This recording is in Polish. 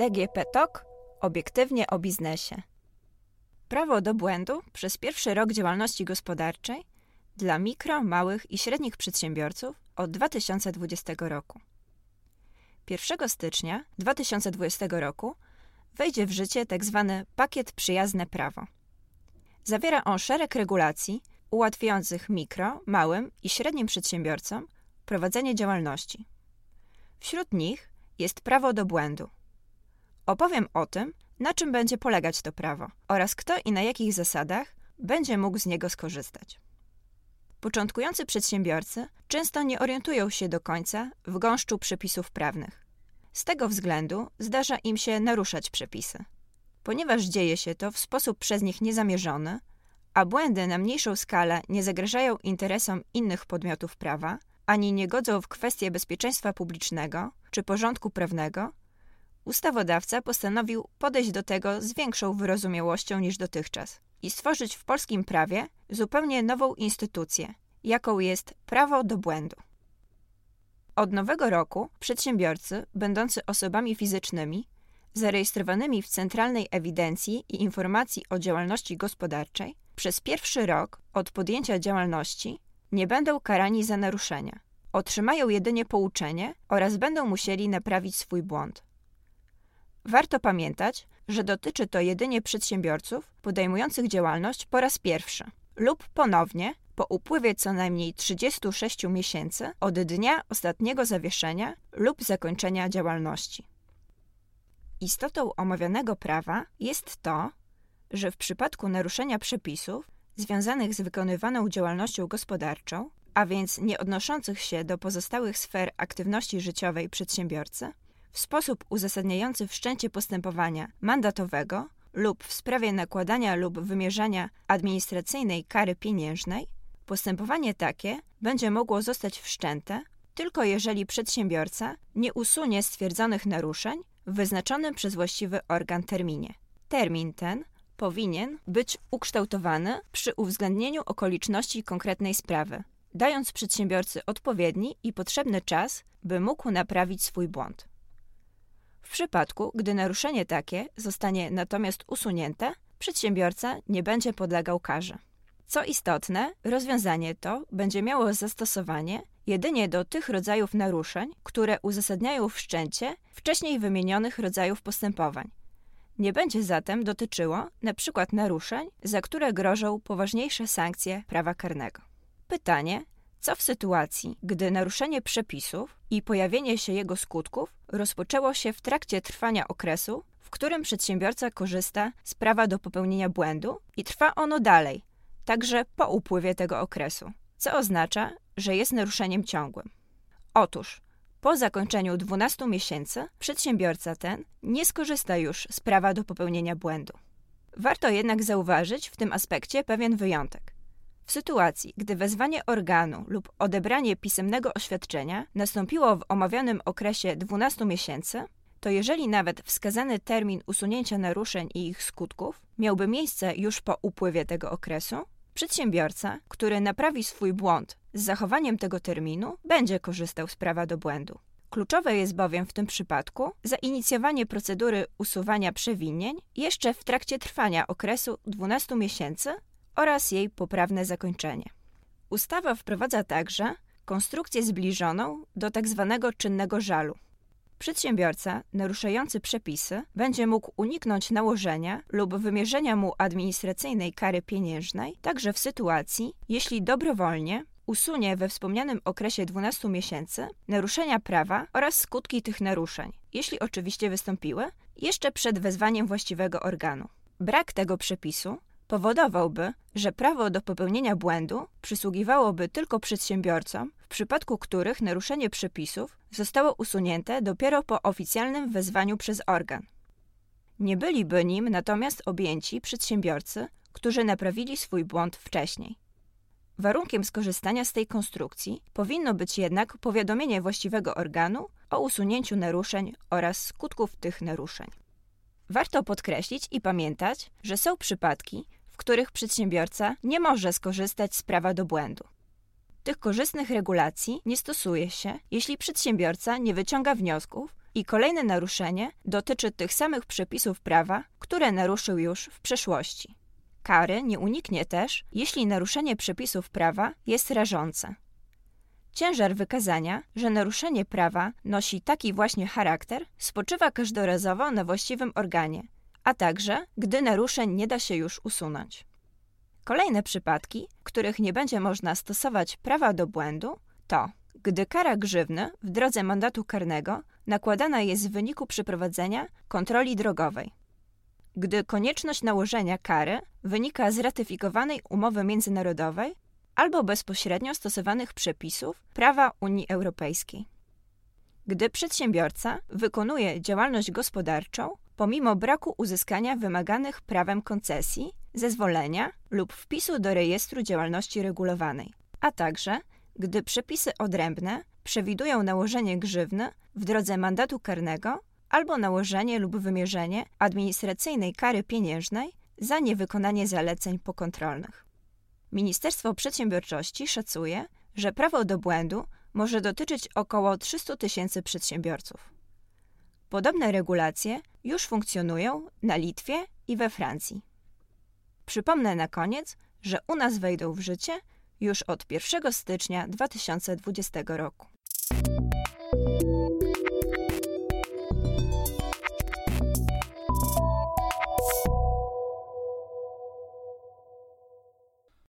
DGP TOK obiektywnie o biznesie. Prawo do błędu przez pierwszy rok działalności gospodarczej dla mikro, małych i średnich przedsiębiorców od 2020 roku. 1 stycznia 2020 roku wejdzie w życie tzw. Tak pakiet Przyjazne Prawo. Zawiera on szereg regulacji ułatwiających mikro, małym i średnim przedsiębiorcom prowadzenie działalności. Wśród nich jest prawo do błędu. Opowiem o tym, na czym będzie polegać to prawo oraz kto i na jakich zasadach będzie mógł z niego skorzystać. Początkujący przedsiębiorcy często nie orientują się do końca w gąszczu przepisów prawnych. Z tego względu zdarza im się naruszać przepisy. Ponieważ dzieje się to w sposób przez nich niezamierzony, a błędy na mniejszą skalę nie zagrażają interesom innych podmiotów prawa, ani nie godzą w kwestie bezpieczeństwa publicznego czy porządku prawnego, ustawodawca postanowił podejść do tego z większą wyrozumiałością niż dotychczas i stworzyć w polskim prawie zupełnie nową instytucję, jaką jest prawo do błędu. Od nowego roku przedsiębiorcy, będący osobami fizycznymi, zarejestrowanymi w Centralnej Ewidencji i Informacji o Działalności Gospodarczej, przez pierwszy rok od podjęcia działalności nie będą karani za naruszenia. Otrzymają jedynie pouczenie oraz będą musieli naprawić swój błąd. Warto pamiętać, że dotyczy to jedynie przedsiębiorców podejmujących działalność po raz pierwszy lub ponownie po upływie co najmniej 36 miesięcy od dnia ostatniego zawieszenia lub zakończenia działalności. Istotą omawianego prawa jest to, że w przypadku naruszenia przepisów związanych z wykonywaną działalnością gospodarczą, a więc nie odnoszących się do pozostałych sfer aktywności życiowej przedsiębiorcy, w sposób uzasadniający wszczęcie postępowania mandatowego lub w sprawie nakładania lub wymierzania administracyjnej kary pieniężnej, postępowanie takie będzie mogło zostać wszczęte tylko jeżeli przedsiębiorca nie usunie stwierdzonych naruszeń w wyznaczonym przez właściwy organ terminie. Termin ten powinien być ukształtowany przy uwzględnieniu okoliczności konkretnej sprawy, dając przedsiębiorcy odpowiedni i potrzebny czas, by mógł naprawić swój błąd. W przypadku, gdy naruszenie takie zostanie natomiast usunięte, przedsiębiorca nie będzie podlegał karze. Co istotne, rozwiązanie to będzie miało zastosowanie jedynie do tych rodzajów naruszeń, które uzasadniają wszczęcie wcześniej wymienionych rodzajów postępowań. Nie będzie zatem dotyczyło np. naruszeń, za które grożą poważniejsze sankcje prawa karnego. Pytanie, co w sytuacji, gdy naruszenie przepisów i pojawienie się jego skutków rozpoczęło się w trakcie trwania okresu, w którym przedsiębiorca korzysta z prawa do popełnienia błędu i trwa ono dalej, także po upływie tego okresu, co oznacza, że jest naruszeniem ciągłym. Otóż, po zakończeniu 12 miesięcy przedsiębiorca ten nie skorzysta już z prawa do popełnienia błędu. Warto jednak zauważyć w tym aspekcie pewien wyjątek. W sytuacji, gdy wezwanie organu lub odebranie pisemnego oświadczenia nastąpiło w omawianym okresie 12 miesięcy, to jeżeli nawet wskazany termin usunięcia naruszeń i ich skutków miałby miejsce już po upływie tego okresu, przedsiębiorca, który naprawi swój błąd z zachowaniem tego terminu, będzie korzystał z prawa do błędu. Kluczowe jest bowiem w tym przypadku zainicjowanie procedury usuwania przewinień jeszcze w trakcie trwania okresu 12 miesięcy oraz jej poprawne zakończenie. Ustawa wprowadza także konstrukcję zbliżoną do tzw. Tak czynnego żalu. Przedsiębiorca naruszający przepisy będzie mógł uniknąć nałożenia lub wymierzenia mu administracyjnej kary pieniężnej, także w sytuacji, jeśli dobrowolnie usunie we wspomnianym okresie 12 miesięcy naruszenia prawa oraz skutki tych naruszeń, jeśli oczywiście wystąpiły, jeszcze przed wezwaniem właściwego organu. Brak tego przepisu powodowałby, że prawo do popełnienia błędu przysługiwałoby tylko przedsiębiorcom, w przypadku których naruszenie przepisów zostało usunięte dopiero po oficjalnym wezwaniu przez organ. Nie byliby nim natomiast objęci przedsiębiorcy, którzy naprawili swój błąd wcześniej. Warunkiem skorzystania z tej konstrukcji powinno być jednak powiadomienie właściwego organu o usunięciu naruszeń oraz skutków tych naruszeń. Warto podkreślić i pamiętać, że są przypadki, których przedsiębiorca nie może skorzystać z prawa do błędu. Tych korzystnych regulacji nie stosuje się, jeśli przedsiębiorca nie wyciąga wniosków i kolejne naruszenie dotyczy tych samych przepisów prawa, które naruszył już w przeszłości. Kary nie uniknie też, jeśli naruszenie przepisów prawa jest rażące. Ciężar wykazania, że naruszenie prawa nosi taki właśnie charakter, spoczywa każdorazowo na właściwym organie, a także gdy naruszeń nie da się już usunąć. Kolejne przypadki, w których nie będzie można stosować prawa do błędu, to gdy kara grzywny w drodze mandatu karnego nakładana jest w wyniku przeprowadzenia kontroli drogowej, gdy konieczność nałożenia kary wynika z ratyfikowanej umowy międzynarodowej albo bezpośrednio stosowanych przepisów prawa Unii Europejskiej. Gdy przedsiębiorca wykonuje działalność gospodarczą pomimo braku uzyskania wymaganych prawem koncesji, zezwolenia lub wpisu do rejestru działalności regulowanej, a także gdy przepisy odrębne przewidują nałożenie grzywny w drodze mandatu karnego albo nałożenie lub wymierzenie administracyjnej kary pieniężnej za niewykonanie zaleceń pokontrolnych. Ministerstwo Przedsiębiorczości szacuje, że prawo do błędu może dotyczyć około 300 tysięcy przedsiębiorców. Podobne regulacje już funkcjonują na Litwie i we Francji. Przypomnę na koniec, że u nas wejdą w życie już od 1 stycznia 2020 roku.